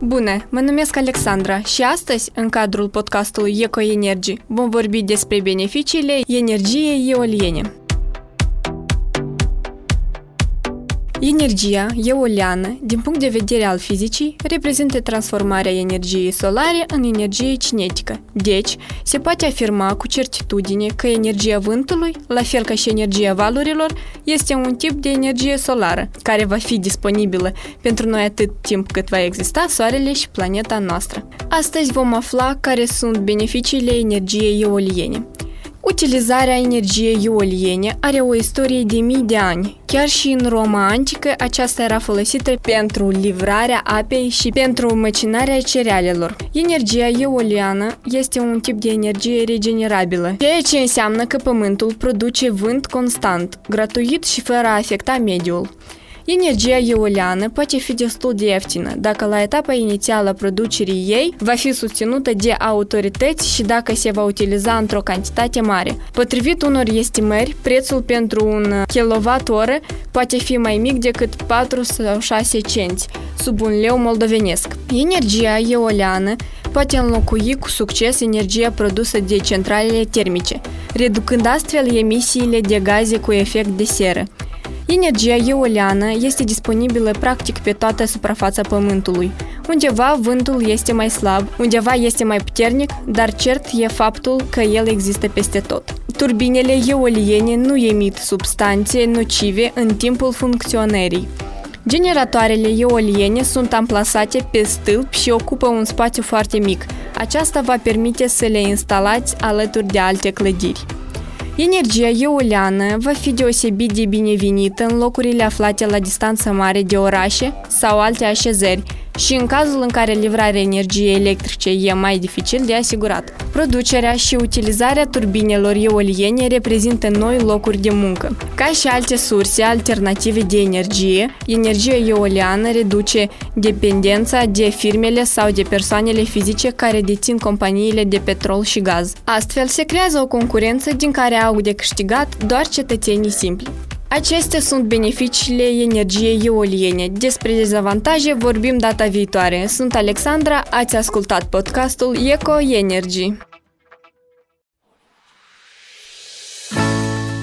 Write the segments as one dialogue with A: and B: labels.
A: Bună, mă numesc Alexandra și astăzi, în cadrul podcastului Eco Energy, vom vorbi despre beneficiile energiei eoliene. Energia eoliană, din punct de vedere al fizicii, reprezintă transformarea energiei solare în energie cinetică. Deci, se poate afirma cu certitudine că energia vântului, la fel ca și energia valurilor, este un tip de energie solară, care va fi disponibilă pentru noi atât timp cât va exista Soarele și planeta noastră. Astăzi vom afla care sunt beneficiile energiei eoliene. Utilizarea energiei eoliene are o istorie de mii de ani. Chiar și în Roma antică, aceasta era folosită pentru livrarea apei și pentru măcinarea cerealelor. Energia eoliană este un tip de energie regenerabilă, ceea ce înseamnă că Pământul produce vânt constant, gratuit și fără a afecta mediul. Energia eoliană poate fi destul de ieftină dacă la etapa inițială a producerii ei va fi susținută de autorități și dacă se va utiliza într-o cantitate mare. Potrivit unor estimări, prețul pentru un kilowatt-oră poate fi mai mic decât 4 sau 6 cenți, sub un leu moldovenesc. Energia eoliană poate înlocui cu succes energia produsă de centralele termice, reducând astfel emisiile de gaze cu efect de seră. Energia eoliană este disponibilă practic pe toată suprafața Pământului. Undeva vântul este mai slab, undeva este mai puternic, dar cert e faptul că el există peste tot. Turbinele eoliene nu emit substanțe nocive în timpul funcționării. Generatoarele eoliene sunt amplasate pe stâlp și ocupă un spațiu foarte mic. Aceasta va permite să le instalați alături de alte clădiri. Energia eoliană va fi deosebit de binevenită în locurile aflate la distanță mare de orașe sau alte așezări, și în cazul în care livrarea energiei electrice e mai dificil de asigurat. Producerea și utilizarea turbinelor eoliene reprezintă noi locuri de muncă. Ca și alte surse alternative de energie, energia eoliană reduce dependența de firmele sau de persoanele fizice care dețin companiile de petrol și gaz. Astfel se creează o concurență din care au de câștigat doar cetățenii simpli. Acestea sunt beneficiile energiei eoliene. Despre dezavantaje vorbim data viitoare. Sunt Alexandra, ați ascultat podcastul Eco Energy.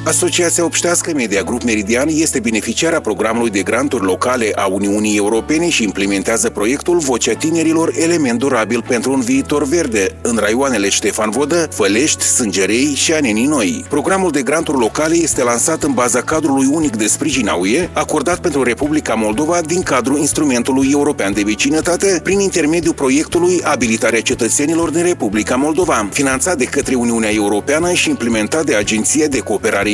B: Asociația Obștească Media Grup Meridian este beneficiara programului de granturi locale a Uniunii Europene și implementează proiectul Vocea Tinerilor Element Durabil pentru un viitor verde în raioanele Ștefan Vodă, Fălești, Sângerei și Anenii Noi. Programul de granturi locale este lansat în baza cadrului unic de sprijin a UE, acordat pentru Republica Moldova din cadrul Instrumentului European de Vecinătate, prin intermediul proiectului Abilitarea cetățenilor din Republica Moldova, finanțat de către Uniunea Europeană și implementat de Agenția de Cooperare